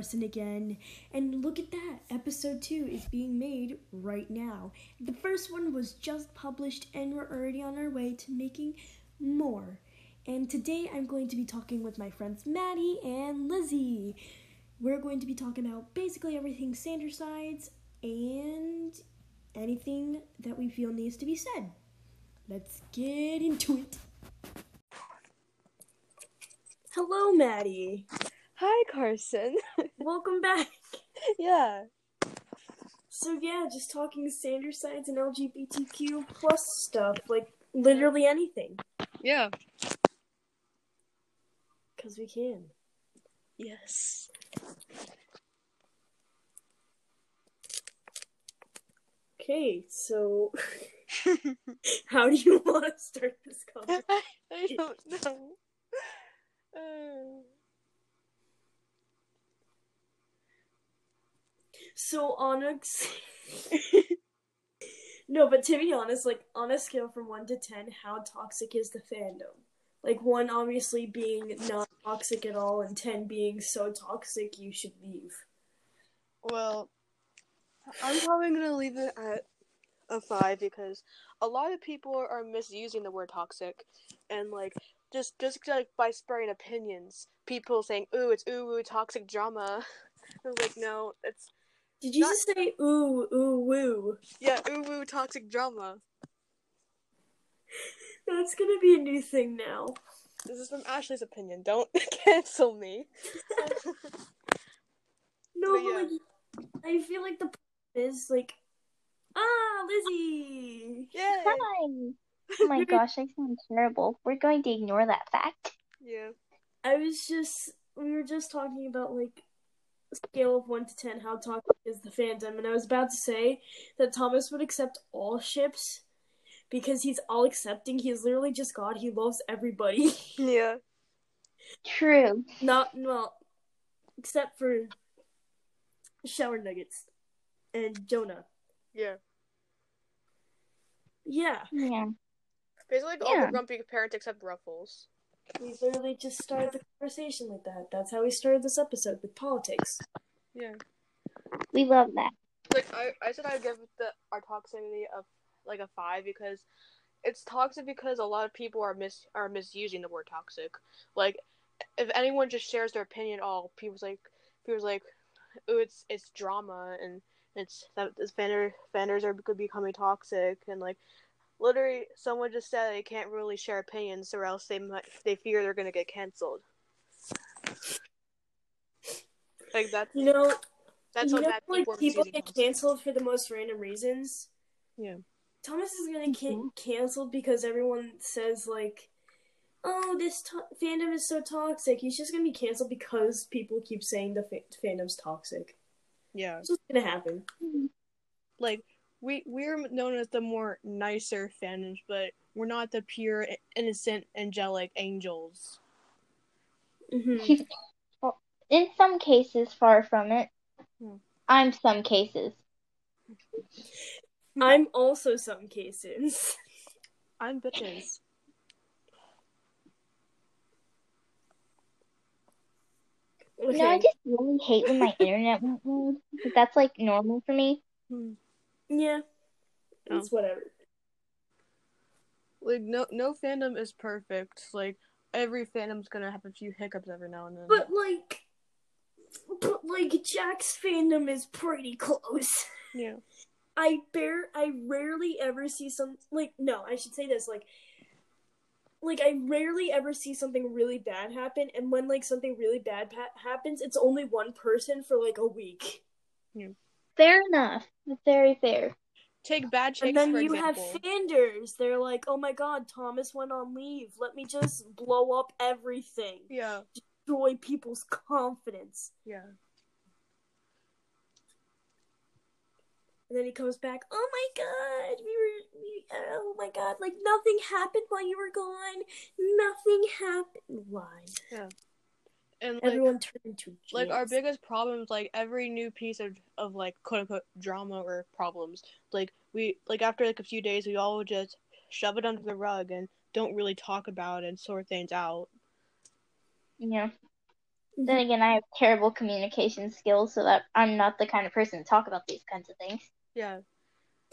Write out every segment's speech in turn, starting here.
Carson again. And look at that, episode 2 is being made right now. The first one was just published, and we're already on our way to making more. And today I'm going to be talking with my friends Maddie and Lizzie. We're going to be talking about basically everything Sandersides and anything that we feel needs to be said. Let's get into it. Hello, Maddie. Hi, Carson. Welcome back. yeah. So yeah, just talking Sandersides and LGBTQ plus stuff, like literally anything, Yeah. because we can. Yes. Okay, so how do you want to start this conversation? I don't know. Uh, So on a no, but to be honest, like on a scale from one to ten, how toxic is the fandom? Like one obviously being not toxic at all, and ten being so toxic you should leave. well, I'm probably gonna leave it at a five because a lot of people are misusing the word toxic, and like just just like by spreading opinions, people saying ooh it's ooh ooh toxic drama. I was like no, it's Did you Not- just say ooh ooh woo? yeah ooh ooh toxic drama. That's gonna be a new thing now. This is from Ashley's opinion. Don't cancel me. No, But but yeah. like, I feel like the point is like, ah, Lizzie. Yay! Hi. Oh my gosh, I sound terrible. We're going to ignore that fact. Yeah. I was just we were just talking about like a scale of one to ten how toxic is the fandom, and I was about to say that Thomas would accept all ships because he's all accepting. He is literally just God. He loves everybody. Yeah. True. Not well, except for shower nuggets and Jonah. Yeah. Yeah, Yeah. Basically, like all the grumpy parents except Ruffles. We literally just started the conversation like that. That's how we started this episode with politics. Yeah. We love that. Like I, I said, I'd give the our toxicity of like a five because it's toxic because a lot of people are mis are misusing the word toxic. Like, if anyone just shares their opinion, all people's like people's like, oh, it's it's drama and it's that this fandom fanders are becoming toxic and like. Literally, someone just said they can't really share opinions, or else they might they fear they're gonna get canceled. Like that's You know, that's you what know, bad like people are people get canceled for the most random reasons. Yeah. Thomas is gonna get Mhm. canceled because everyone says like, "Oh, this to- fandom is so toxic." He's just gonna be canceled because people keep saying the fa- fandom's toxic. Yeah. It's just gonna happen. like we we're known as the more nicer fandoms, but we're not the pure, innocent, angelic angels. hmm In some cases, far from it. Hmm. I'm some cases. I'm also some cases. I'm bitches. Okay. You know, I just really hate when my internet went weird. But that's like normal for me. Hmm. Yeah, Oh. it's whatever. Like no no fandom is perfect. Like every fandom's gonna have a few hiccups every now and then. But like, but like Jack's fandom is pretty close. yeah, I bear I rarely ever see some like no, I should say this like like I rarely ever see something really bad happen and when like something really bad pa- happens it's only one person for like a week. Fair enough. Very fair. take bad And then for you example. have fanders. They're like, "Oh my god, Thomas went on leave. Let me just blow up everything. yeah, Destroy people's confidence." yeah, And then he comes back, "Oh my god, we were we, oh my god, like nothing happened while you were gone. Nothing happened." Why? And like Everyone turned into like our biggest problem is like every new piece of of like quote unquote drama or problems. Like we like after like a few days, we all just shove it under the rug and don't really talk about it and sort things out. Yeah. Mm-hmm. Then again, I have terrible communication skills, so that I'm not the kind of person to talk about these kinds of things. Yeah.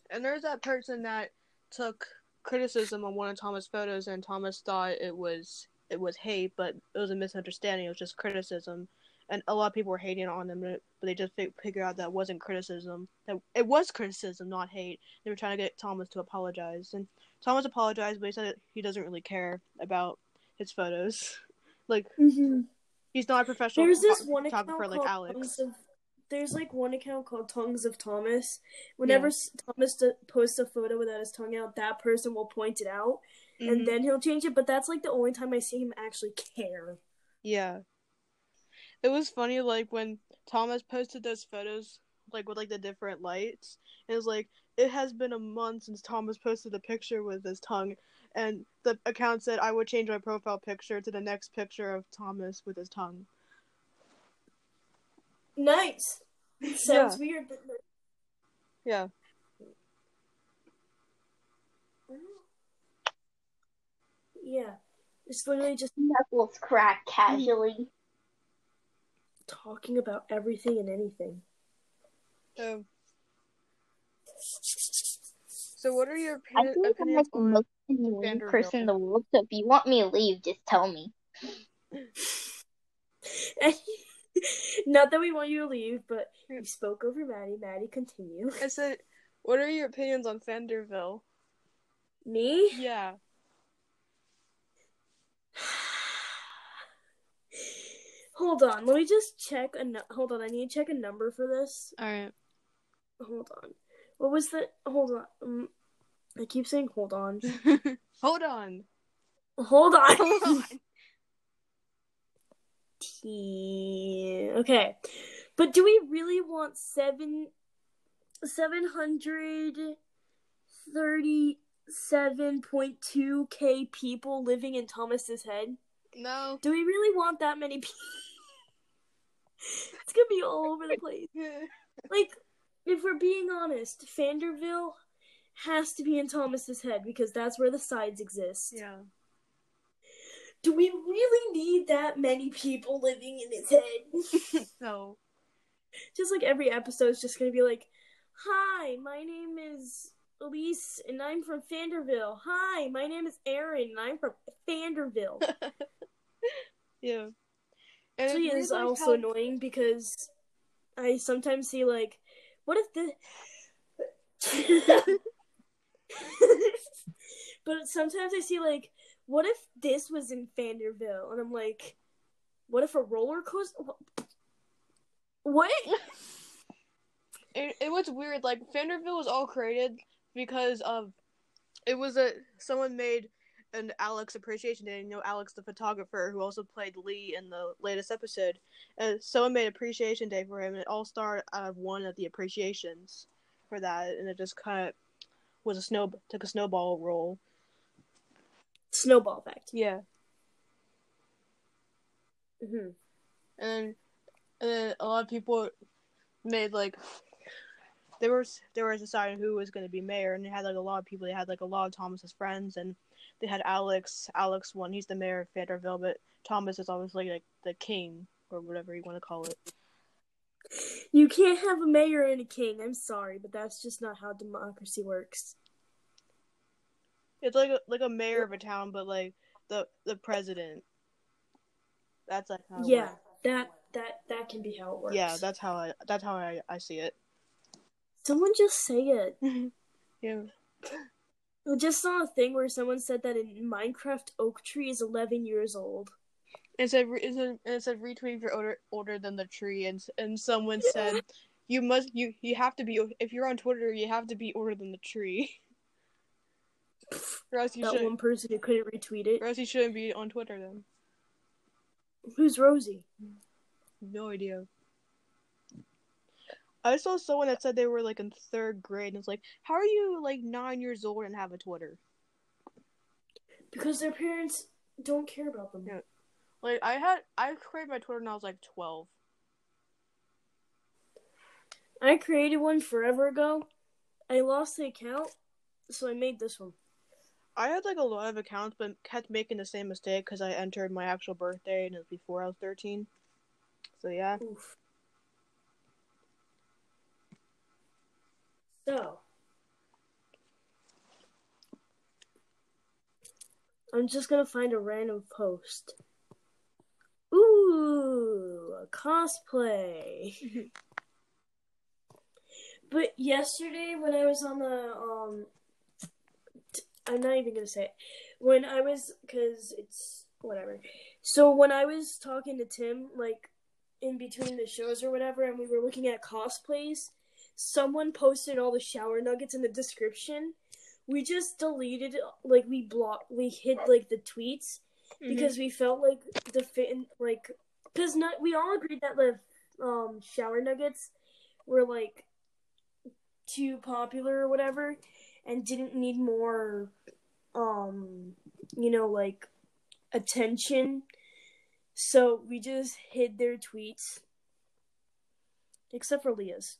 And there's that person that took criticism on one of Thomas' photos and Thomas thought it was it was hate, but it was a misunderstanding, it was just criticism. And a lot of people were hating on them, but they just fi- figured out that wasn't criticism. That it was criticism, not hate. They were trying to get Thomas to apologize, and Thomas apologized, but he said that he doesn't really care about his photos. Like Mm-hmm. he's not a professional There's this one account photographer like Alex. There's like one account called Tongues of Thomas. Whenever Yeah. Thomas d- posts a photo without his tongue out, that person will point it out, Mhm. and then he'll change it. But that's like the only time I see him actually care. Yeah. It was funny, like when Thomas posted those photos, like with like the different lights. It was like it has been a month since Thomas posted the picture with his tongue, and the account said I would change my profile picture to the next picture of Thomas with his tongue. Nice. Sounds weird, but Yeah. Yeah, it's literally just Knuckles crack casually. talking about everything and anything. So, so what are your I opini- think I'm like the most annoying person in the world, so if you want me to leave, just tell me. Not that we want you to leave, but Yeah. you spoke over Maddie. Maddie, continue. I said, what are your opinions on Fanderville? Me? Yeah. Hold on, let me just check a. Nu- hold on, I need to check a number for this. All right. Hold on. What was the? Hold on. Um, I keep saying hold on. Hold on. Hold on. Hold on. T- Okay, but do we really want seven, seven hundred thirty-seven point two k people living in Thomas's head? No. Do we really want that many people? it's gonna be all over the place. Like, if we're being honest, Fanderville has to be in Thomas's head because that's where the sides exist. yeah. Do we really need that many people living in his head? No. just like every episode is just gonna be like, "Hi, my name is Elise, and I'm from Fanderville. Hi, my name is Aaron, and I'm from Fanderville." Yeah. And Actually, it is like, also how- annoying because I sometimes see like, "What if the?" but sometimes I see like, "What if this was in Fanderville?" And I'm like, "What if a roller coaster?" What? it, it was weird. Like Fanderville was all created because of it was a someone made an Alex appreciation day. You know, Alex the photographer who also played Lee in the latest episode. Uh, someone made appreciation day for him, and it all started out of one of the appreciations for that, and it just kind of was a snow took a snowball roll. Snowball effect. Yeah, hmm and then and then a lot of people made like they were they were deciding who was going to be mayor, and they had like a lot of people. They had like a lot of Thomas's friends, and they had Alex. Alex won. He's the mayor of Fanderville, but Thomas is obviously like the king or whatever you want to call it. You can't have a mayor and a king. I'm sorry, but that's just not how democracy works. It's like a, like a mayor of a town, but like the the president. That's like how. Yeah, works. that that that can be how it works. Yeah, that's how I that's how I I see it. someone just say it. yeah. Just saw a thing where someone said that in Minecraft, oak tree is 11 years old. It said it said, it said retweet if you're older older than the tree, and and someone said you must you you have to be if you're on Twitter you have to be older than the tree, or else you that should one person who couldn't retweet it. or else you shouldn't be on Twitter then. Who's Rosie? No idea. I saw someone that said they were like in third grade, and it's like, how are you like nine years old and have a Twitter? Because their parents don't care about them. Yeah. Like I had I created my Twitter when I was like twelve. I created one forever ago. I lost the account, so I made this one. I had like a lot of accounts, but kept making the same mistake because I entered my actual birthday and it was before I was thirteen. So yeah. Oof. So, I'm just gonna find a random post. Ooh, a cosplay. but yesterday, when I was on the um, t- I'm not even gonna say it. When I was, cause it's whatever. So when I was talking to Tim, like in between the shows or whatever, and we were looking at cosplays, someone posted all the shower nuggets in the description. We just deleted, like we blocked, we hid like the tweets Mm-hmm. because we felt like the fit, like, because not we all agreed that the um shower nuggets were like too popular or whatever, and didn't need more, um, you know, like attention. So we just hid their tweets, except for Leah's.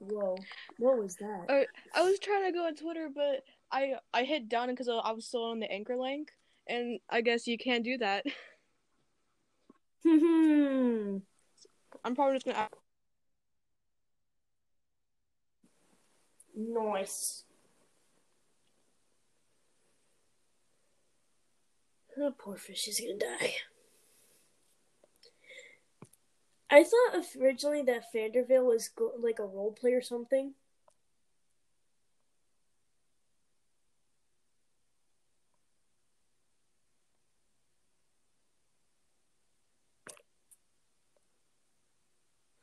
Whoa, what was that? Uh, I was trying to go on Twitter, but I I hit done because I was still on the anchor link, and I guess you can't do that. Hmm. I'm probably just gonna. Nice. Oh, poor fish is gonna die. I thought originally that Fanderville was go- like a role play or something.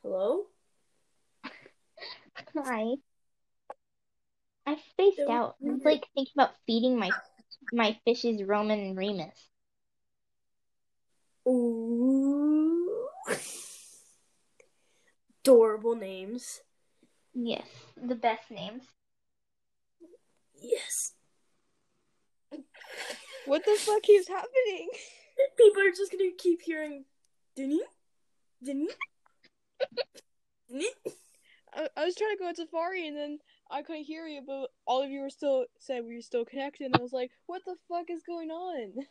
Hello? Hi. I spaced was out. I was like thinking about feeding my my fishes Roman and Remus. Ooh. Adorable names. Yes, the best names. Yes. What the fuck keeps happening? People are just gonna keep hearing Dinny? Dinny? Dinny? I, I was trying to go on Safari, and then I couldn't hear you, but all of you were still said we were still connected, and I was like, "What the fuck is going on?"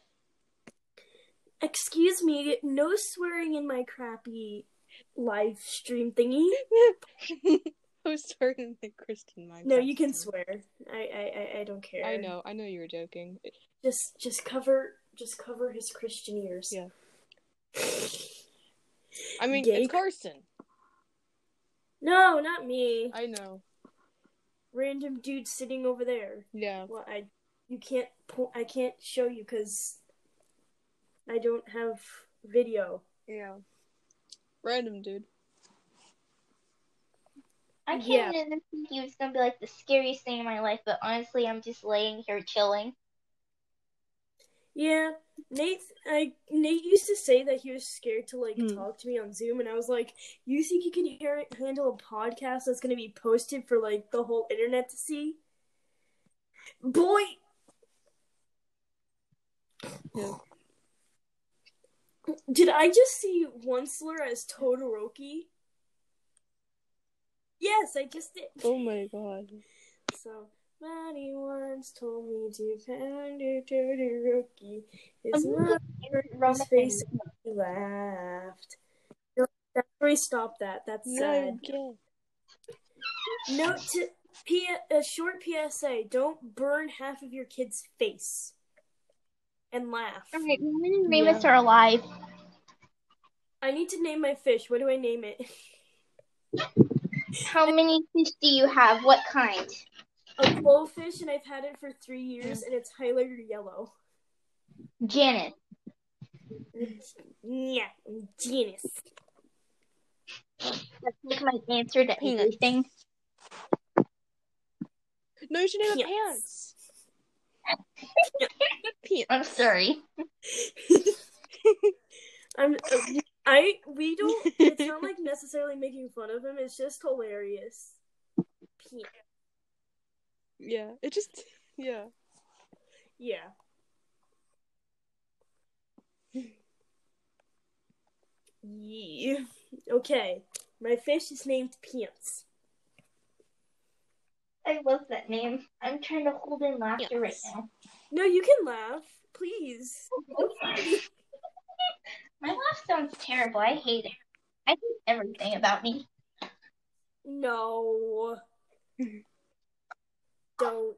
Excuse me, no swearing in my crappy live stream thingy. I was starting the Christian Minecraft. No, you can swear. I, I, I, I don't care. I know, I know you were joking. Just, just cover, just cover his Christian ears. Yeah. I mean, Gay? it's Carson. No, not me. I know. Random dude sitting over there. Yeah. Well, I, you can't, po- I can't show you because I don't have video. Yeah. Random dude. I Yeah. came in and thinking it was gonna be like the scariest thing in my life, but honestly, I'm just laying here chilling. Yeah, Nate. I Nate used to say that he was scared to like Hmm. talk to me on Zoom, and I was like, "You think you can hear, handle a podcast that's going to be posted for like the whole internet to see?" Boy, Yeah. Did I just see Onceler as Todoroki? Yes, I just did. Oh my god. So, Buddy once told me to pound your Todoroki. His I'm mother Roman face he laughed. No, that's where he stopped that. That's sad. No, Note to P- a short PSA: Don't burn half of your kid's face and laugh. Alright, Roman and Remus are alive. I need to name my fish. What do I name it? How many fish do you have? What kind? A glowfish, and I've had it for three years, and it's highlighter yellow. Janet. Yeah, genus. That's like my answer to Peanuts. everything. No, you should name it Pants. Pants. Pants. I'm sorry. I'm. uh, I. We don't. It's not like necessarily making fun of him. It's just hilarious. P- Yeah, it just yeah. Yeah. Yeah. Okay. My fish is named Pants. I love that name. I'm trying to hold in laughter right now. No, you can laugh, please. My laugh sounds terrible. I hate it. I hate everything about me. No. Don't.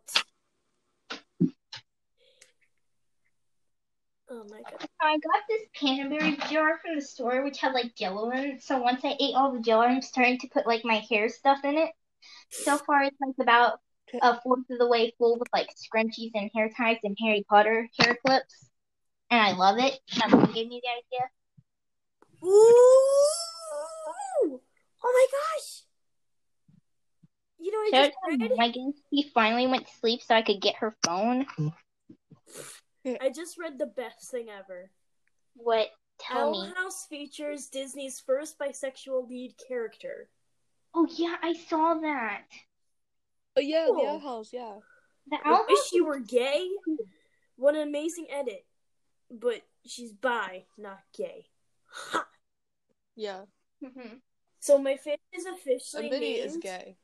Oh my god. I got this Canterbury jar from the store, which had like jello in it. So once I ate all the jello, I'm starting to put like my hair stuff in it. So far, it's like about a fourth of the way full with like scrunchies and hair ties and Harry Potter hair clips, and I love it. My mom gave me the idea. Ooh! Oh my gosh! You know, I out just read. He finally went to sleep so I could get her phone. I just read the best thing ever. What? Tell Owl me. House features Disney's first bisexual lead character. Oh yeah, I saw that. Oh yeah, Cool. the Owl House, yeah. The I owl wish you were gay. What an amazing edit. But she's bi, not gay. Ha! Yeah. Mhm. So my fan is officially Minnie named is gay.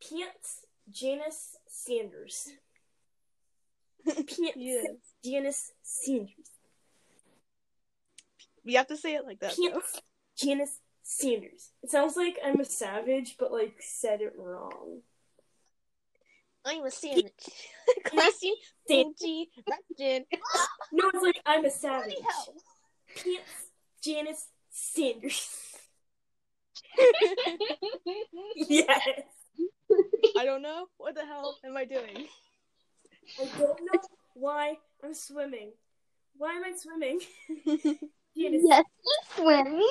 Pants Janice Sanders. Pants Yes. Janice Sanders. You have to say it like that. though. Pants Janice Sanders. It sounds like I'm a savage, but like said it wrong. I'm a sandwich. Classy, fancy, rapping. No, it's like I'm a savage. Bloody. Pants Janice Sanders. yes. I don't know. What the hell am I doing? I don't know why I'm swimming. Why am I swimming? Janice, yes, he's swimming.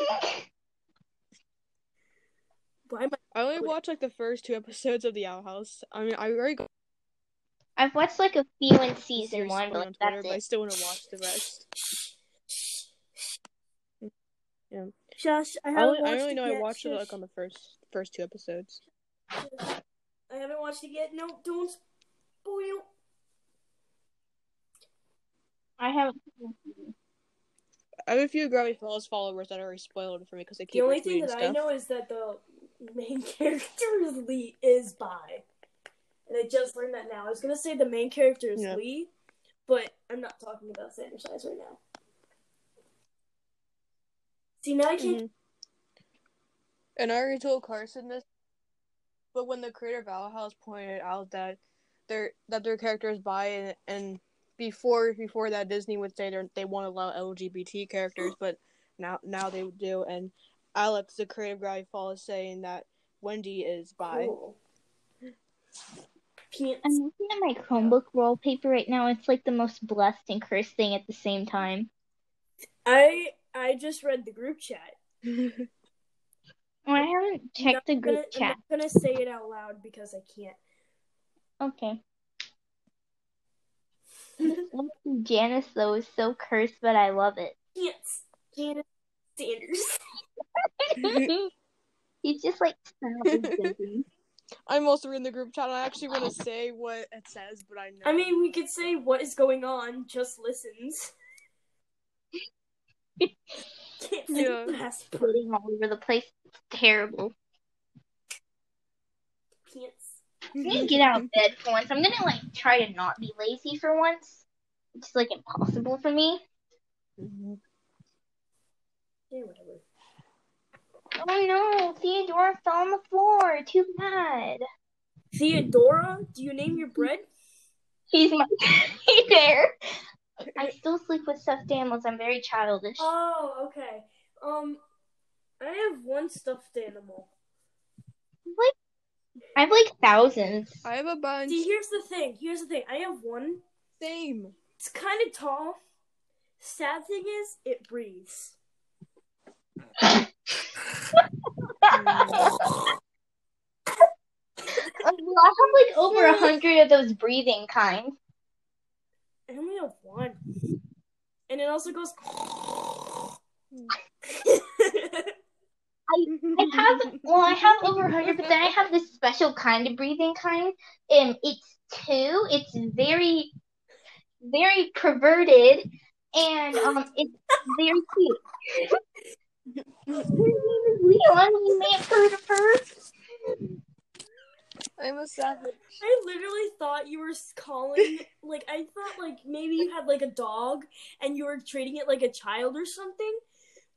Why am I? I only watched like the first two episodes of the Owl House. I mean, I already got I've watched like a few in season series one, but on like, Twitter, that's but I still want to watch the rest. Yeah. Josh, I I haven't only, watched I only it know yet. I watched it like on the first first two episodes. I haven't watched it yet. No, don't spoil. I haven't. I have a few Gravity Falls followers that already spoiled it for me because they keep The only thing that stuff. I know is that the main character is Lee is bi, and I just learned that now. I was gonna say the main character is Yeah. Lee, but I'm not talking about Sanders Sides right now. See now I can't. Mhm. And I already told Carson this, but when the creator of Owl House pointed out that their that their character is bi and, and before before that Disney would say they they won't allow LGBT characters, but now now they do. And Alex, the creative guy, Gravity Falls, is saying that Wendy is bi. Cool. I'm looking at my Chromebook wallpaper right now. It's like the most blessed and cursed thing at the same time. I I just read the group chat. I haven't checked the I'm gonna, group I'm not gonna say it out loud because I can't. Okay. Janice though is so cursed, but I love it. Pants. Janet Sanders. He's just like. I'm also in the group chat. I actually want to say what it says, but I know. I mean, we could say what is going on. Just listens. Can't say Yeah. past Floating all over the place. It's terrible. pants. I need to get out of bed for once. I'm gonna like try to not be lazy for once. It's like impossible for me. Mhm. Yeah, whatever. Oh no, Theodora fell on the floor. Too bad. Theodora, do you name your bread? He's my hey there. I still sleep with stuffed animals. I'm very childish. Oh, okay. Um, I have one stuffed animal. Like I have like thousands. I have a bunch. See, here's the thing. Here's the thing. I have one. Same. It's kind of tall. Sad thing is, it breathes. I have like over a hundred of those breathing kinds. I only have one. And it also goes. I have well, I have over a hundred, but then I have this special kind of breathing kind. Um, it's two. It's very, very perverted, and um, it's very cute. His name is Leon. You may have heard of her. I'm a savage. I literally thought you were calling like I thought like maybe you had like a dog and you were treating it like a child or something.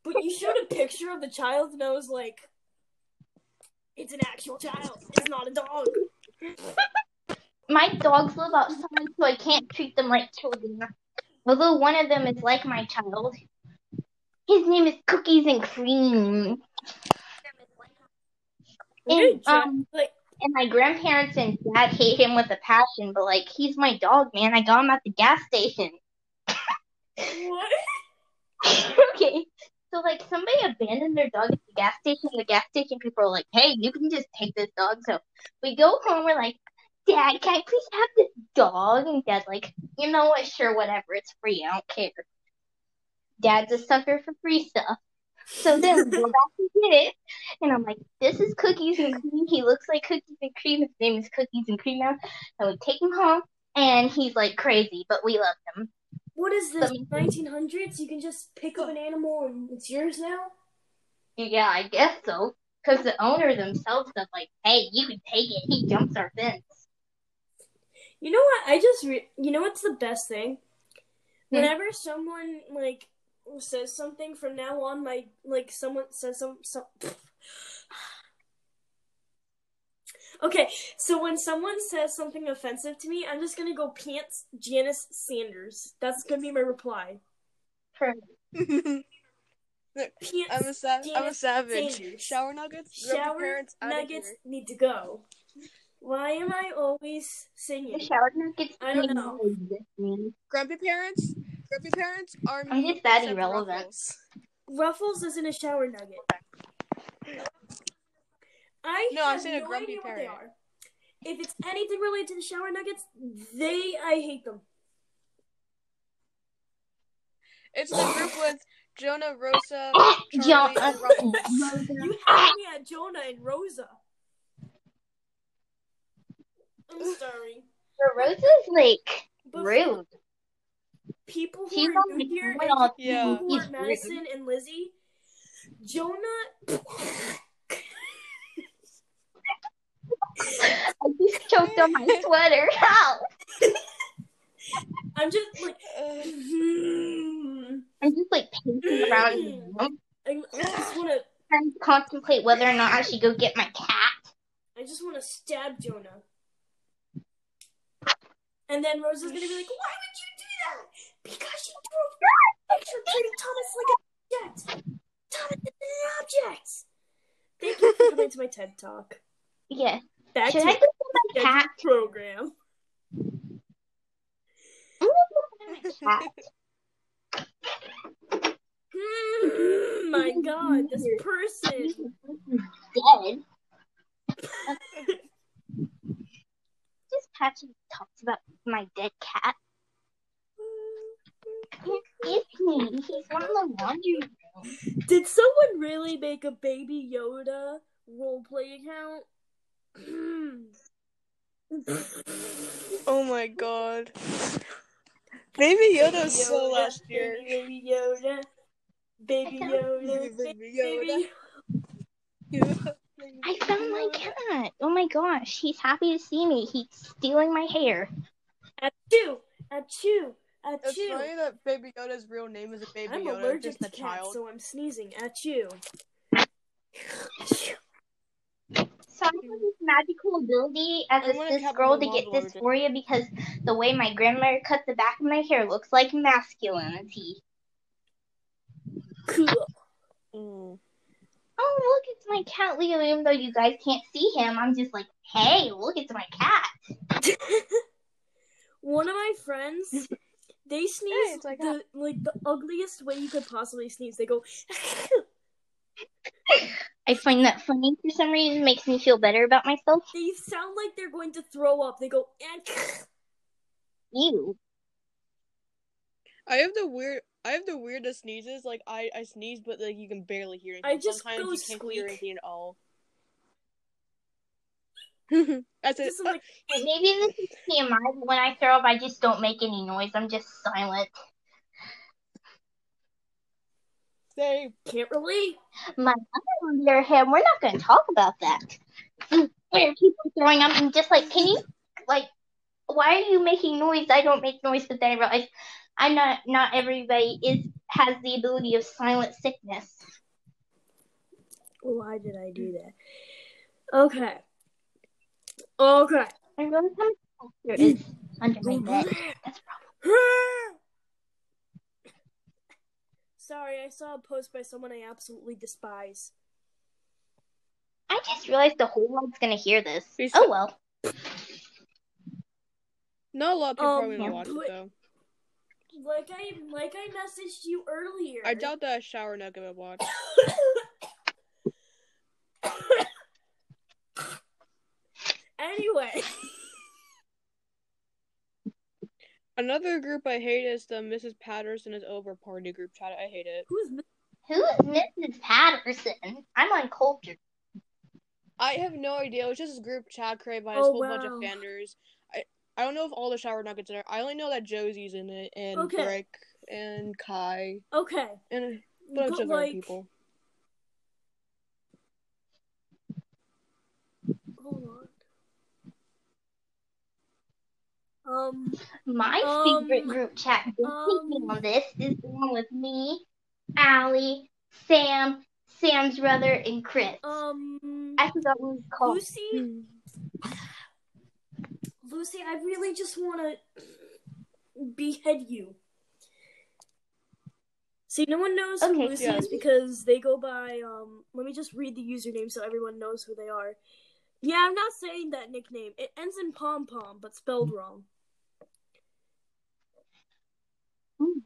But you showed a picture of the child, and I was like, "It's an actual child. It's not a dog." My dogs live outside, so I can't treat them like children. Although one of them is like my child. His name is Cookies and Cream. And, um, and my grandparents and dad hate him with a passion, but like he's my dog, man. I got him at the gas station. what? okay. So like somebody abandoned their dog at the gas station. The gas station people are like, "Hey, you can just take this dog." So we go home. We're like, "Dad, can I please have this dog?" And Dad's like, "You know what? Sure, whatever. It's free. I don't care." Dad's a sucker for free stuff. So then we go back and get it, and I'm like, "This is Cookies and Cream. He looks like Cookies and Cream. His name is Cookies and Cream now." And we take him home, and he's like crazy, but we love him. What is this? But- 1900s? You can just pick up an animal and it's yours now. Yeah, I guess so. Because the owner themselves said, like, hey, you can take it. He jumps our fence. You know what? I just re- you know what's the best thing? Hmm. Whenever someone like says something from now on, my like someone says some some. Okay, so when someone says something offensive to me, I'm just gonna go pants Janice Sanders. That's gonna be my reply. I'm Pants a sa- I'm a Janice savage. Sanders. Shower nuggets. Shower parents nuggets need to go. Why am I always The singing? shower nuggets I don't don't know. exist, man. Grumpy parents. Grumpy parents are. I'm me just that except irrelevant. Ruffles. Ruffles isn't a shower nugget. I No, I'm have saying a no grumpy idea what they parent. are. If it's anything related to the shower nuggets, they I hate them. It's the group with Jonah, Rosa, John, Charlie, and Ruffles. You had me at Jonah and Rosa. I'm sorry, Rosa's like but rude. People who She's are new here, and Yeah. people who He's are Madison and Lizzie, Jonah. I just choked on my sweater. Ow! I'm just like. Uh, I'm just like pacing around the room, I, I just want to. trying to contemplate whether or not I should go get my cat. I just want to stab Jonah. And then Rosa's gonna be like, "Why would you do that? Because you threw a picture treating Thomas like an object. Thomas is an object." Thank you for coming to my TED talk. Yeah. Back Should to I go my cat? program. I'm gonna go get my cat. Hmm, my God, this person. dead. Just Patchy talks about my dead cat. It's me. He's one of the laundry room. Did someone really make a Baby Yoda roleplay account? oh my god. Baby Yoda was so last year. Baby Yoda. Baby Yoda. Baby Baby Yoda. I found my cat. Oh my gosh, he's happy to see me. He's stealing my hair. Achoo! Achoo! It's Achoo! funny that Baby Yoda's real name is a Baby I'm Yoda, allergic just to a cats, child. so I'm sneezing. Achoo! So I have this magical ability as I'm a gonna cis girl to get mom allergic. dysphoria because the way my grandmother cut the back of my hair looks like masculinity. Cool. Mm. Oh, look, it's my cat Leo. Even though you guys can't see him, I'm just like, hey, look, it's my cat. One of my friends, they sneeze it's like the like the ugliest way you could possibly sneeze. They go. I find that funny for some reason. Makes me feel better about myself. they sound like they're going to throw up. They go. Ew. I have the weird. I have the weirdest sneezes. Like I, I sneeze, but like you can barely hear anything. I just Sometimes go you can't hear anything at all. That's it. Just like, Maybe this is TMI, but when I throw up, I just don't make any noise. I'm just silent. They can't relate. My mother, on the other hand, we're not going to talk about that. Where people throwing up and just like, can you, like, why are you making noise? I don't make noise, but then I realize I'm not, not everybody is has the ability of silent sickness. Why did I do that? Okay. Okay. I really come here is under my bed. That's probably Sorry, I saw a post by someone I absolutely despise. I just realized the whole world's gonna hear this. Please Oh well. Not a lot of people Um, probably gonna watch but- it though. Like I like I messaged you earlier. I doubt that shower nugget would watch. anyway, Another group I hate is the Mrs. Patterson is over party group chat. I hate it. who's Who is Mrs. Patterson? I'm uncultured. I have no idea. It was just this group chat created by a Oh, whole bunch of wow. fanders. I I don't know if all the shower nuggets are. I only know that Josie's in it and Okay. Brick and Kai okay? and a bunch But of other like, people. hold on. Um, My Um, favorite group chat with um, on this is the one with me, Allie, Sam, Sam's brother, and Chris. um, I forgot what it was called. Lucy, Lucy, I really just want to behead you. See, no one knows who Lucy Yeah. is because they go by. Um, let me just read the username so everyone knows who they are. Yeah, I'm not saying that nickname. It ends in pom pom, but spelled wrong. Hmm.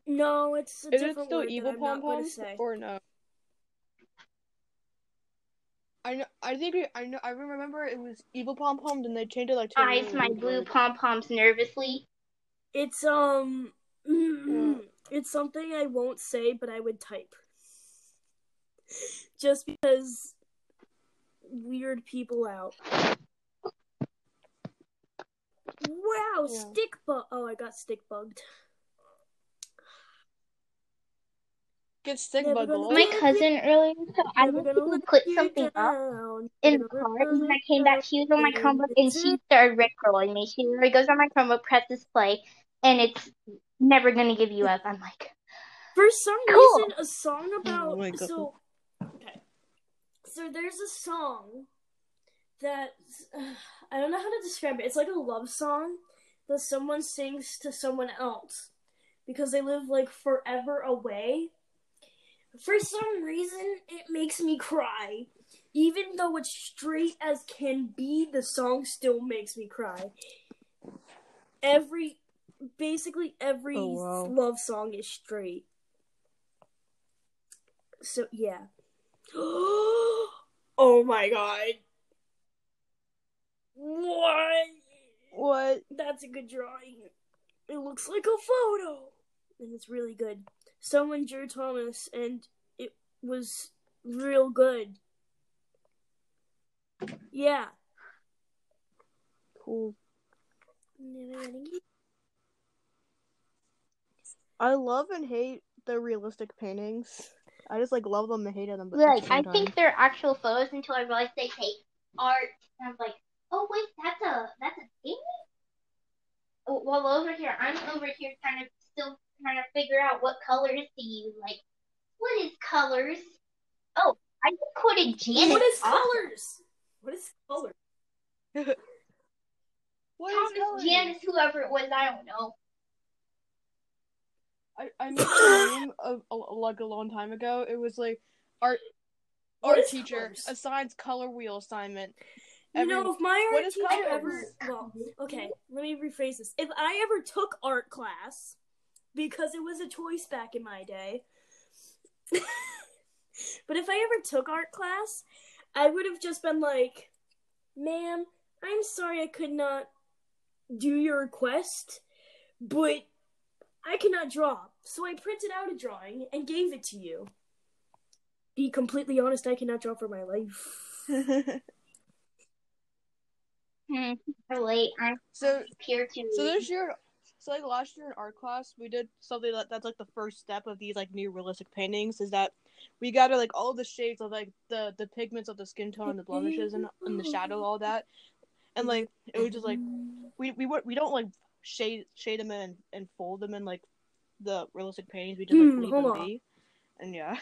No, it's a Is it still word evil pom not going pom or no? I know. I think it- I know. I remember it was evil pom pom. and they changed it like to a Eyes my blue pom poms nervously. It's um, it's something I won't say, but I would type. Just because weird people out. Wow, Yeah. stick bug. Oh, I got stick bugged. Get stick Never bug. gonna. My cousin earlier, so I Never went gonna to let put something up in the car, and when I came back, she was on my Chromebook, and she started rickrolling me. She literally goes on my Chromebook, presses play, and it's never gonna give you up. I'm like, For some Cool. reason, a song about my God. so okay. So there's a song that I don't know how to describe it. It's like a love song that someone sings to someone else because they live like forever away. For some reason, it makes me cry. Even though it's straight as can be, the song still makes me cry. Every basically every Oh, wow. love song is straight. So yeah. oh my god. What? What? That's a good drawing. It looks like a photo. And it's really good. Someone drew Thomas and it was real good. Yeah. Cool. I love and hate the realistic paintings. I just like love them and hate them. But like the I think they're actual photos until I realize they take art, and I'm like, oh wait, that's a that's a painting. Oh, Well, over here, I'm over here trying to still trying to figure out what colors to use. Like, what is colors? Oh, I just quoted Janet. What is colors? What is color? what is Thomas coloring? Janice, whoever it was, I don't know. I I made a meme of a, like a long time ago. It was like art What art teacher colors? assigns color wheel assignment. You know, if my art teacher colors? ever well, okay, let me rephrase this. If I ever took art class, because it was a choice back in my day. but if I ever took art class, I would have just been like, "Ma'am, I'm sorry I could not do your request, but I cannot draw." So I printed out a drawing and gave it to you. Be completely honest, I cannot draw for my life. Hmm, relate. I'm so here to. so this year, so like last year in art class, we did something that that's like the first step of these like new realistic paintings. Is that we gathered like all the shades of like the the pigments of the skin tone, and the blemishes, and and the shadow, all that, and like it was just like we we we don't like shade shade them in and fold them in like the realistic paintings we just like Hmm, leave them on. be. And yeah.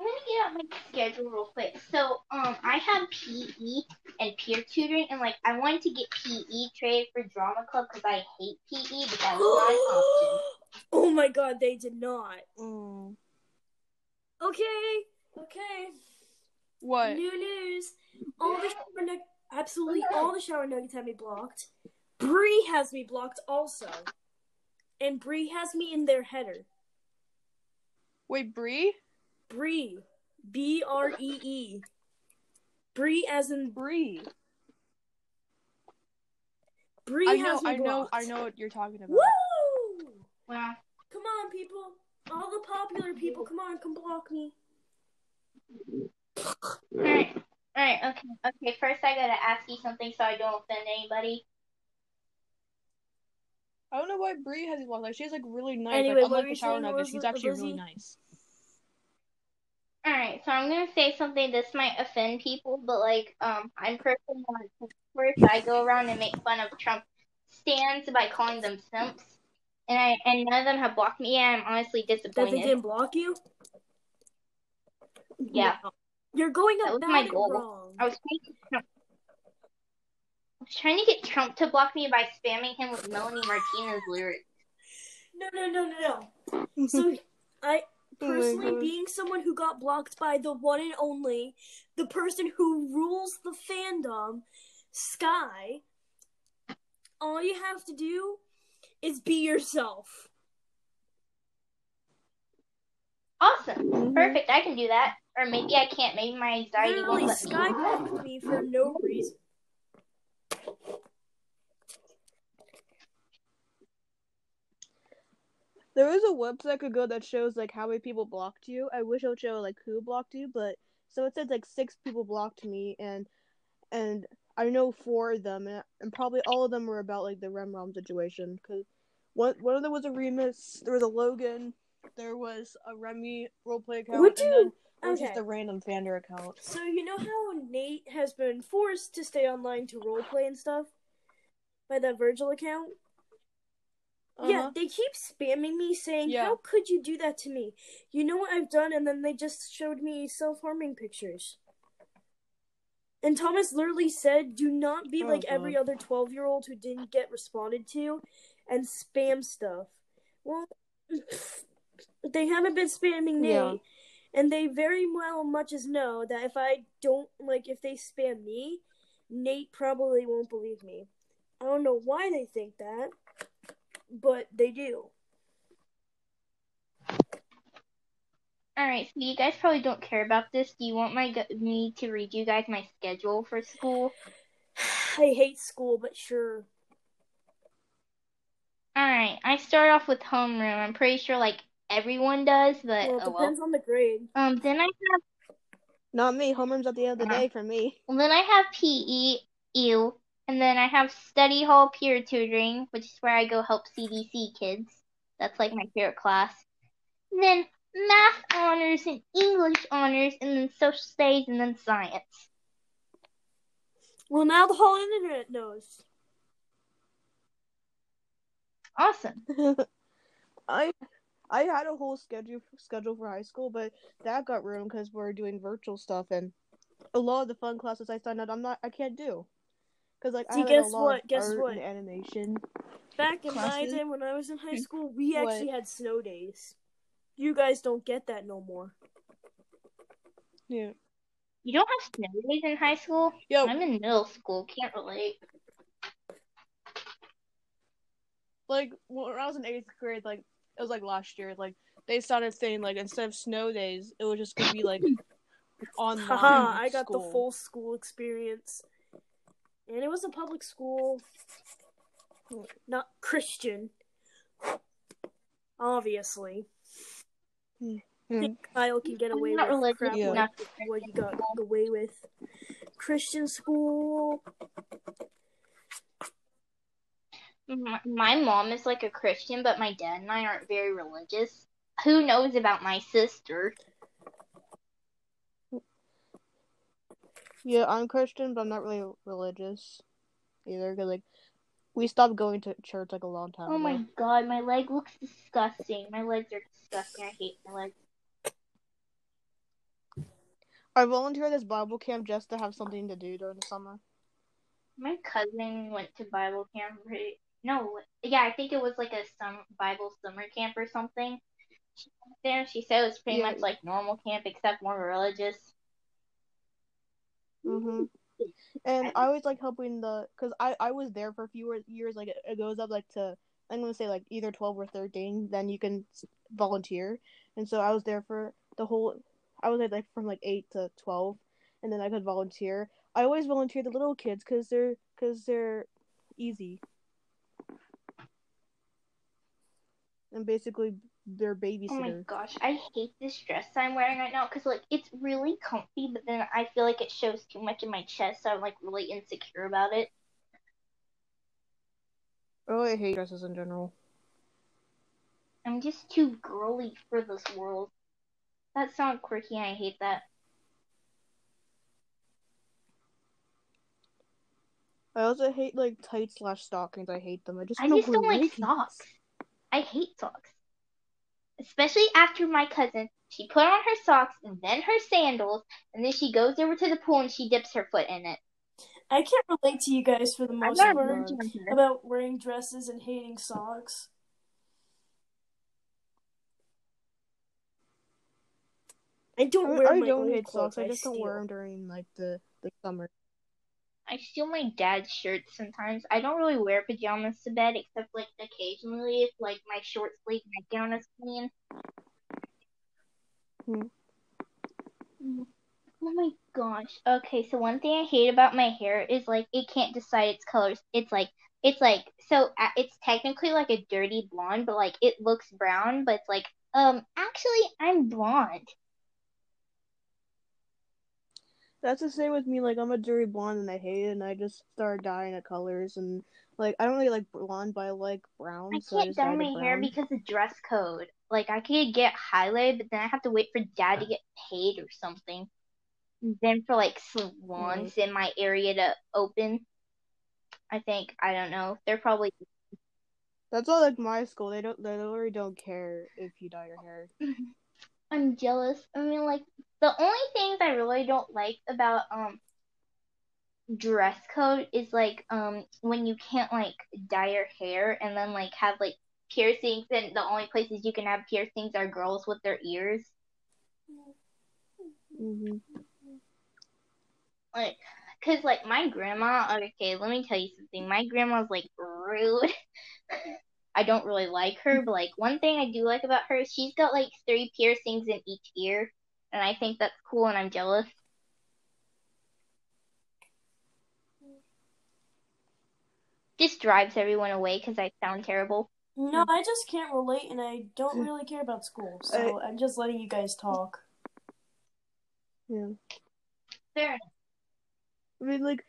I'm gonna get out my schedule real quick. So, um, I have PE and peer tutoring, and like I wanted to get PE trade for drama club because I hate PE, but that was not an option. oh my god, they did not. Mm. Okay, okay. What? New news. All the shower nug- absolutely all the shower nuggets have me blocked. Bree has me blocked also. And Bree has me in their header. Wait, Bree? Bree. B R E E. Bree as in Bree. Bree I has know, me I know, blocked. I know what you're talking about. Woo! Wow. Come on, people. All the popular people, come on, come block me. Alright. Alright, okay. Okay, first I gotta ask you something so I don't offend anybody. I don't know why Bree has you blocked. Like she has like really nice. Anyway, like, what unlike the shower saying, nuggets, she's actually really Lizzie? Nice. Alright, so I'm gonna say something this might offend people, but like, um, I'm personally on first I go around and make fun of Trump stands by calling them simps. And I and none of them have blocked me and I'm honestly That they disappointed. didn't block you? Yeah. You're going up. That was my goal. wrong. I was trying to get Trump. I was trying to get Trump to block me by spamming him with Melanie Martinez lyrics. No, no, no, no, no. So I personally God. being someone who got blocked by the one and only, the person who rules the fandom, Sky, all you have to do is be yourself. Awesome. Mhm. Perfect. I can do that. Or maybe I can't. Maybe my anxiety Literally, won't let me. Sky blocked me for no reason. There is a website I could go that shows like how many people blocked you. I wish it would show like who blocked you, but so it said like six people blocked me, and and I know four of them, and, and probably all of them were about like the Remrom situation. Because one one of them was a Remus, there was a Logan, there was a Remy roleplay account, Would and you- then there was Okay. just a random Fander account. So you know how Nate has been forced to stay online to roleplay and stuff by that Virgil account? Yeah, Uh-huh. they keep spamming me saying, Yeah. "How could you do that to me?" You know what I've done, and then they just showed me self-harming pictures. And Thomas literally said, "Do not be Oh, like every other twelve-year-old who didn't get responded to, and spam stuff." Well, they haven't been spamming Nate, Yeah. and they very well much as know that if I don't like if they spam me, Nate probably won't believe me. I don't know why they think that, but they do. All right. So you guys probably don't care about this. Do you want my me to read you guys my schedule for school? I hate school, but sure. All right. I start off with homeroom. I'm pretty sure like everyone does, but Well, it oh well. depends on the grade. Um. Then I have Not me. Homeroom's at the end of the Uh-huh. day for me. Well, then I have PE, ew, and then I have study hall peer tutoring, which is where I go help CDC kids. That's like my favorite class. And then math honors and English honors, and then social studies, and then science. Well, now the whole internet knows. Awesome. I I had a whole schedule schedule for high school, but that got ruined because we're doing virtual stuff, and a lot of the fun classes I signed up, I'm not, I can't do, because like I See, have like, guess a lot what? of Guess art what? and animation. Back in Classes? my day when I was in high hmm. school, we What? actually had snow days. You guys don't get that no more. Yeah, You don't have snow days in high school? yo, I'm in middle school. Can't relate. like when I was in eighth grade, like it was like last year, like they started saying like instead of snow days, it was just gonna be like online. Haha, I got the full school experience. And it was a public school. Not Christian. Obviously. Hmm. think Kyle can get away not with religious crap Yeah. like what he got away with. Christian school. My, my mom is like a Christian, but my dad and I aren't very religious. Who knows about my sister? Yeah, I'm Christian, but I'm not really religious either. Cause like We stopped going to church like a long time Oh ago. my god, my leg looks disgusting. My legs are disgusting. I hate my legs. I volunteered this Bible camp just to have something to do during the summer. My cousin went to Bible camp. right- No, yeah, I think it was like a some Bible summer camp or something. She went there. She said it was pretty Yeah. much like normal camp except more religious. Hmm And I always like helping the, cause I I was there for a few years. Like it, it goes up like to I'm gonna say like either twelve or thirteen. Then you can volunteer. And so I was there for the whole. I was like from like eight to twelve, and then I could volunteer. I always volunteer the little kids because they're because they're easy. And basically, they're Oh my gosh, I hate this dress I'm wearing right now because like it's really comfy, but then I feel like it shows too much in my chest, so I'm like really insecure about it. Oh, I hate dresses in general. I'm just too girly for this world. That sounds quirky and I hate that. I also hate like tight slash stockings. I hate them. I just I just don't like socks. I hate socks. Especially after my cousin, she put on her socks and then her sandals, and then she goes over to the pool and she dips her foot in it. I can't relate to you guys for the most part about wearing dresses and hating socks. I I, don't mean, wear I my don't hate clothes, socks. I just don't steal. wear them during like the the summer. I steal my dad's shirts sometimes. I don't really wear pajamas to bed except like occasionally if like my short sleeve nightgown is clean. Hmm. Oh my gosh. Okay, so one thing I hate about my hair is like it can't decide its colors. It's like it's like so it's technically like a dirty blonde, but like it looks brown, but it's like um actually I'm blonde. That's the same with me. Like I'm a dirty blonde and I hate it, and I just start dyeing the colors and like I don't really like blonde, but I like brown. I so I can't dye my hair because of dress code. Like I could get highlighted, but then I have to wait for dad to get paid or something. And then for like salons in my area to open. I think I don't know. They're probably That's all like my school. They don't. They literally don't care if you dye your hair. I'm jealous. I mean, like the only things I really don't like about um dress code is like um when you can't like dye your hair and then like have like piercings and the only places you can have piercings are girls with their ears. Mm-hmm. Like, cause like my grandma. Okay, let me tell you something. My grandma's like rude. I don't really like her, but like one thing I do like about her is she's got like three piercings in each ear, and I think that's cool, and I'm jealous. Just drives everyone away because I sound terrible. No, I just can't relate, and I don't really care about school, so I'm just letting you guys talk. Yeah. Fair enough. I mean, like,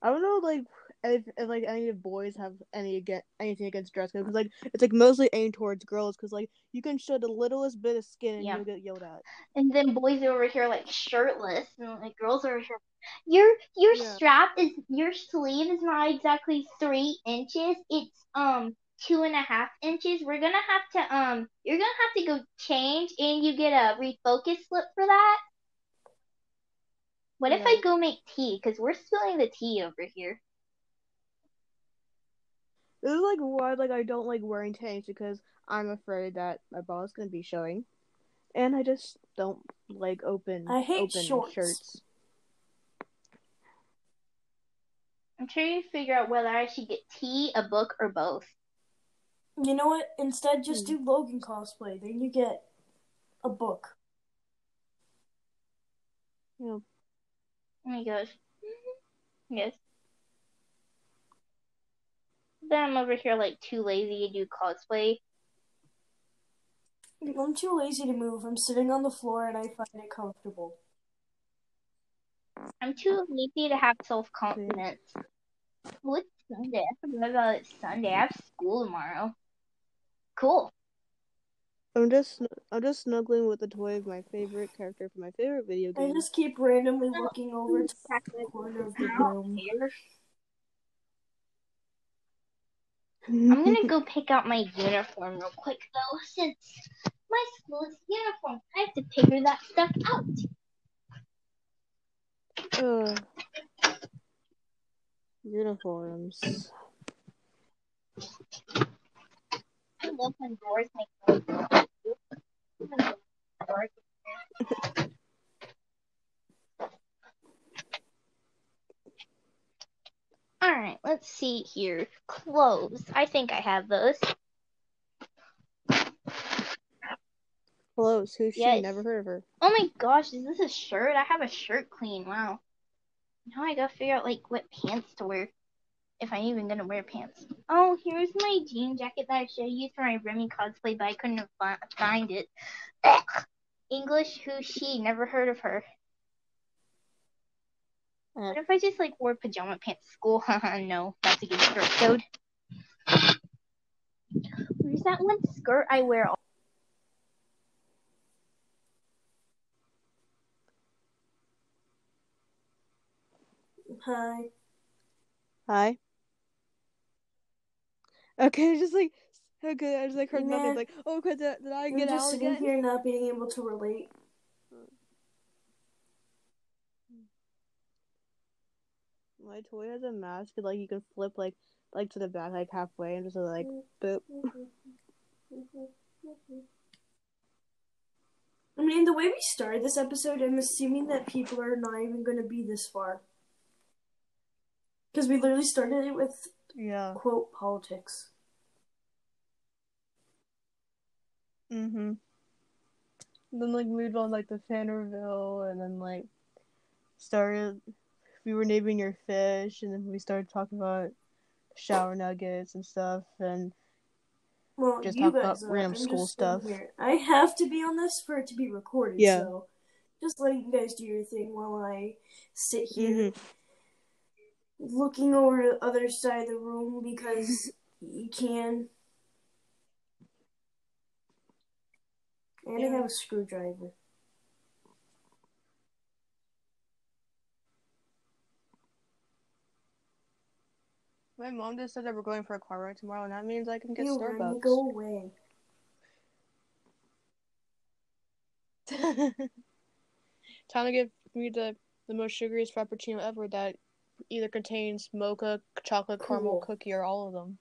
I don't know, like, if, if like any of the boys have any against anything against dress code, because like it's like mostly aimed towards girls, because like you can show the littlest bit of skin and Yeah. you'll get yelled at. And then boys over here like shirtless, and like girls over here. Your your Yeah. strap is your sleeve is not exactly three inches. It's um two and a half inches. We're gonna have to um you're gonna have to go change, and you get a refocus slip for that. What if I go make tea? Cause we're spilling the tea over here. This is like why like I don't like wearing tanks because I'm afraid that my ball is gonna be showing, and I just don't like open I hate open shorts. shirts. I'm trying to figure out whether I should get tea, a book, or both. You know what? Instead, just Hmm. do Logan cosplay. Then you get a book. You know, Oh my gosh. Yes. Then I'm over here like too lazy to do cosplay. I'm too lazy to move. I'm sitting on the floor, and I find it comfortable. I'm too lazy to have self confidence. What's Sunday? I forgot about it Sunday. I have school tomorrow. Cool. I'm just I'm just snuggling with the toy of my favorite character from my favorite video game. I just keep randomly looking over to the corner of the room. I'm gonna go pick out my uniform real quick though, since my school is uniform. I have to figure that stuff out. Ugh. Uniforms. I love when doors make noise. All right, let's see here. Clothes. I think I have those. Clothes. Who's she? Never heard of her. Oh my gosh, is this a shirt? I have a shirt clean. Wow. Now I gotta figure out like what pants to wear. If I'm even gonna wear pants. Oh, here's my jean jacket that I should use for my Remy cosplay, but I couldn't fi- find it. English, who's she? Never heard of her. Uh, What if I just like wore pajama pants to school? Haha, no, that's against dress code. Where's that one skirt I wear? all- Hi. Hi. Okay, just like okay, I just like heard Nah. nothing. Like, oh, okay, did, did I I'm get just out sitting again? here not being able to relate. My toy has a mask, and, like you can flip like like to the back like halfway, and just like boop. I mean, the way we started this episode, I'm assuming that people are not even going to be this far. Because we literally started it with, Yeah. quote, politics. Mm-hmm. Then like moved on like the fan reveal, and then like started. We were naming your fish, and then we started talking about shower nuggets and stuff, and Well, Just you talk about are. random school stuff. Here. I have to be on this for it to be recorded, Yeah. so just let you guys do your thing while I sit here Mhm. looking over to the other side of the room because you can. And I have a screwdriver. My mom just said that we're going for a car ride tomorrow, and that means I can get You Starbucks. go away. Time to give me the the most sugariest frappuccino ever that either contains mocha, chocolate, caramel, cookie, or all of them.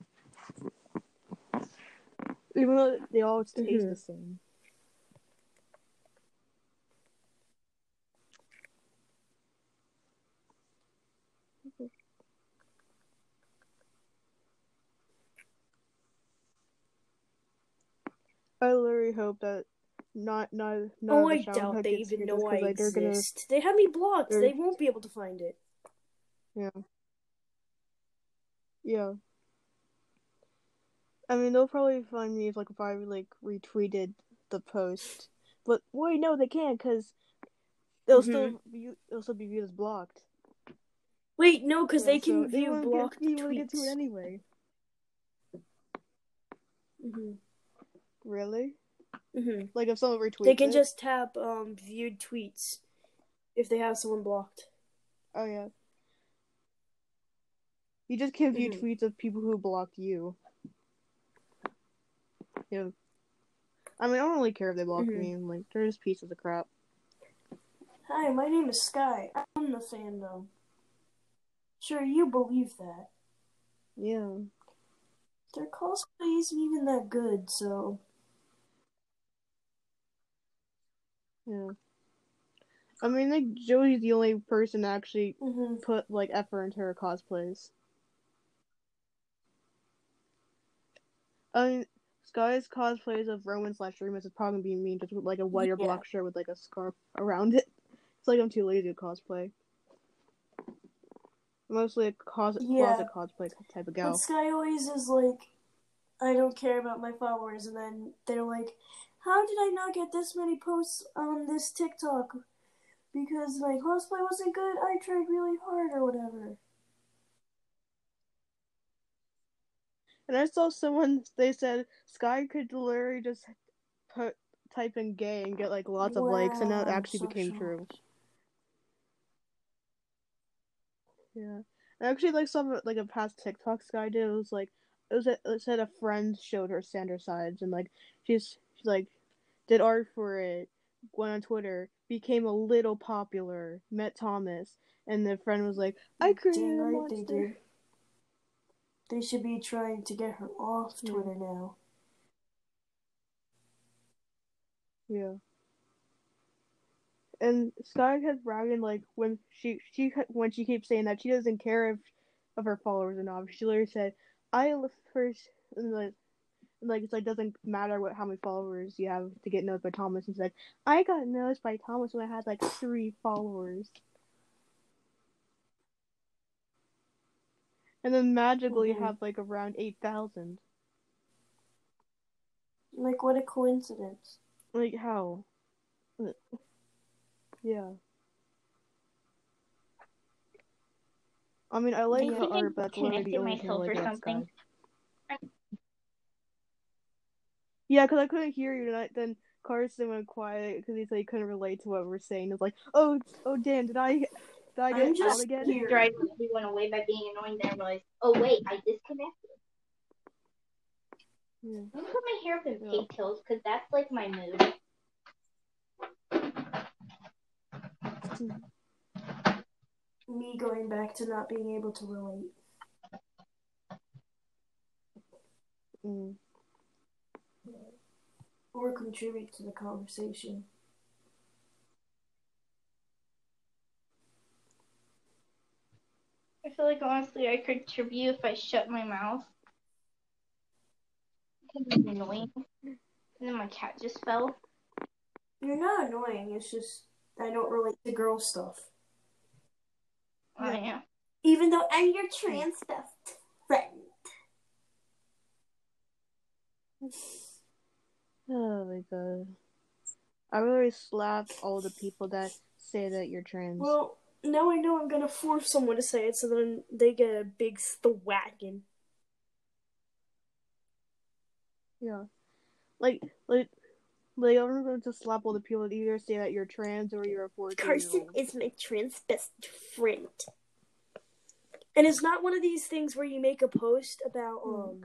Even though they all taste Mhm. the same. I literally hope that not not not Oh, I doubt they even know I like, they're gonna exist. They have me blocked. They won't be able to find it. Yeah. Yeah. I mean, they'll probably find me if like if I like retweeted the post, but wait, no, they can't because they'll Mhm. still view, it'll still be viewed as blocked. Wait, no, because they can so view blocked get, you won't get to it tweets. anyway. hmm Really? hmm Like if someone retweets They can it? just tap um viewed tweets if they have someone blocked. Oh yeah. You just can't view Mhm. tweets of people who blocked you. Yeah. I mean, I don't really care if they block Mhm. me. Like, they're just pieces of crap. Hi, my name is Sky. I'm the fandom. Sure, you believe that. Yeah. Their cosplay isn't even that good, so Yeah. I mean, like Joey's the only person to actually hmm put like effort into her cosplays. I mean, Sky's cosplays of Roman slash Remus is probably being mean just with like a white or Yeah. black shirt with like a scarf around it. It's like I'm too lazy to cosplay. Mostly a cos- Yeah. closet cosplay type of But. Sky always is like, I don't care about my followers, and then they're like, how did I not get this many posts on this TikTok? Because my cosplay wasn't good. I tried really hard, or whatever. And I saw someone they said Sky could literally just put type in gay and get like lots of likes, and that actually so became shocked. true. Yeah. I actually like some like a past TikTok Sky did. It was like it was a, it said a friend showed her Sanders Sides and like she's like did art for it, went on Twitter, became a little popular, met Thomas, and the friend was like, I created a right they monster. did. They should be trying to get her off Yeah. Twitter now. Yeah. And Sky kept bragging like when she she when she keeps saying that she doesn't care if of her followers or not. She literally said, "I first like like it's like doesn't matter what how many followers you have to get noticed by Thomas." And said, "I got noticed by Thomas when I had like three followers." And then magically Mhm. have like around eight thousand. Like, what a coincidence. Like how? Yeah. I mean, I like I I art, but that's literally the disconnected only thing I myself or something. Sky. Yeah, because I couldn't hear you, and I, then Carson went quiet because he said he couldn't relate to what we're saying. It's like, oh, oh, damn, did I, did I get I'm get out just again? here. Drive everyone away by being annoying. Then I realized, oh wait, I disconnected. Yeah. I'm gonna put my hair up in Yeah. pigtails because that's like my mood. Me going back to not being able to relate. Mm. Or contribute to the conversation. I feel like honestly I could contribute if I shut my mouth. It's annoying. And then my cat just fell. You're not annoying, it's just I don't relate to girl stuff. Oh yeah. Even though I'm your hmm. trans best friend. Oh my god. I really slap all the people that say that you're trans. Well, now I know I'm gonna force someone to say it so then they get a big thwagging. Yeah. Like, like, like, I'm going to slap all the people that either say that you're trans or you're a 14 Carson is my trans best friend. And it's not one of these things where you make a post about Hmm. um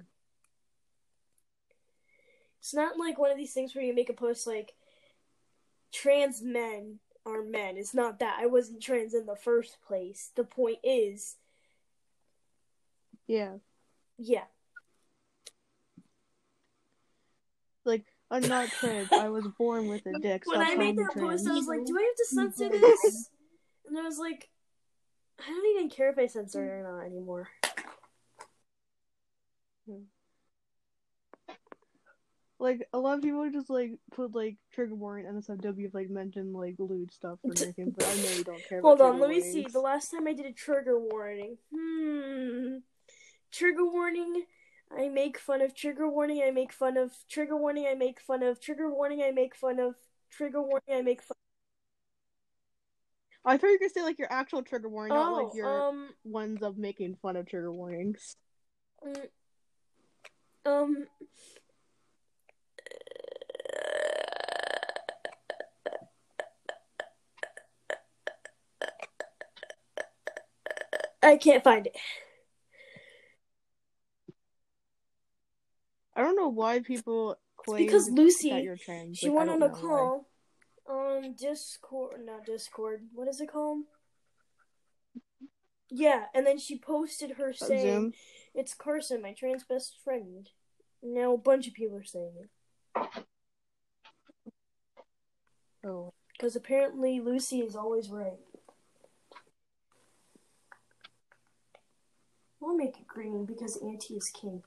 It's not like one of these things where you make a post like trans men are men. It's not that. I wasn't trans in the first place. The point is, Yeah. yeah. Like, I'm not trans. I was born with a dick. When I made that trans. post, I was like, do I have to censor this? And I was like, I don't even care if I censor it or not anymore. Like, a lot of people just, like, put, like, trigger warning NSFW if, like, mention, like, lewd stuff or anything, but I know you don't care Hold on, let trigger me see. The last time I did a trigger warning. Hmm. Trigger warning. I make fun of trigger warning. I make fun of trigger warning. I make fun of trigger warning. I make fun of trigger warning. I make fun. Of I thought you were gonna say, like, your actual trigger warning, not, Oh, like, your um, ones of making fun of trigger warnings. mm, um. I can't find it. I don't know why people claim because that Lucy, you're trans. She Like, went on a know why. call on Discord, not Discord. What is it called? Yeah, and then she posted her Uh, saying, Zoom. "It's Carson, my trans best friend." Now a bunch of people are saying it Oh. because apparently Lucy is always right. We'll make it green because Auntie is king.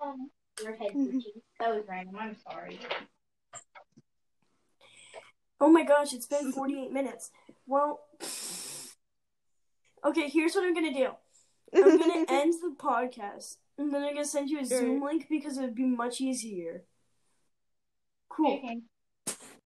Um, your head, Gucci. That was random. I'm sorry. Oh my gosh, it's been 48 minutes. Well, okay, here's what I'm gonna do. I'm gonna end the podcast, and then I'm gonna send you a Zoom link because it would be much easier. Cool. Okay.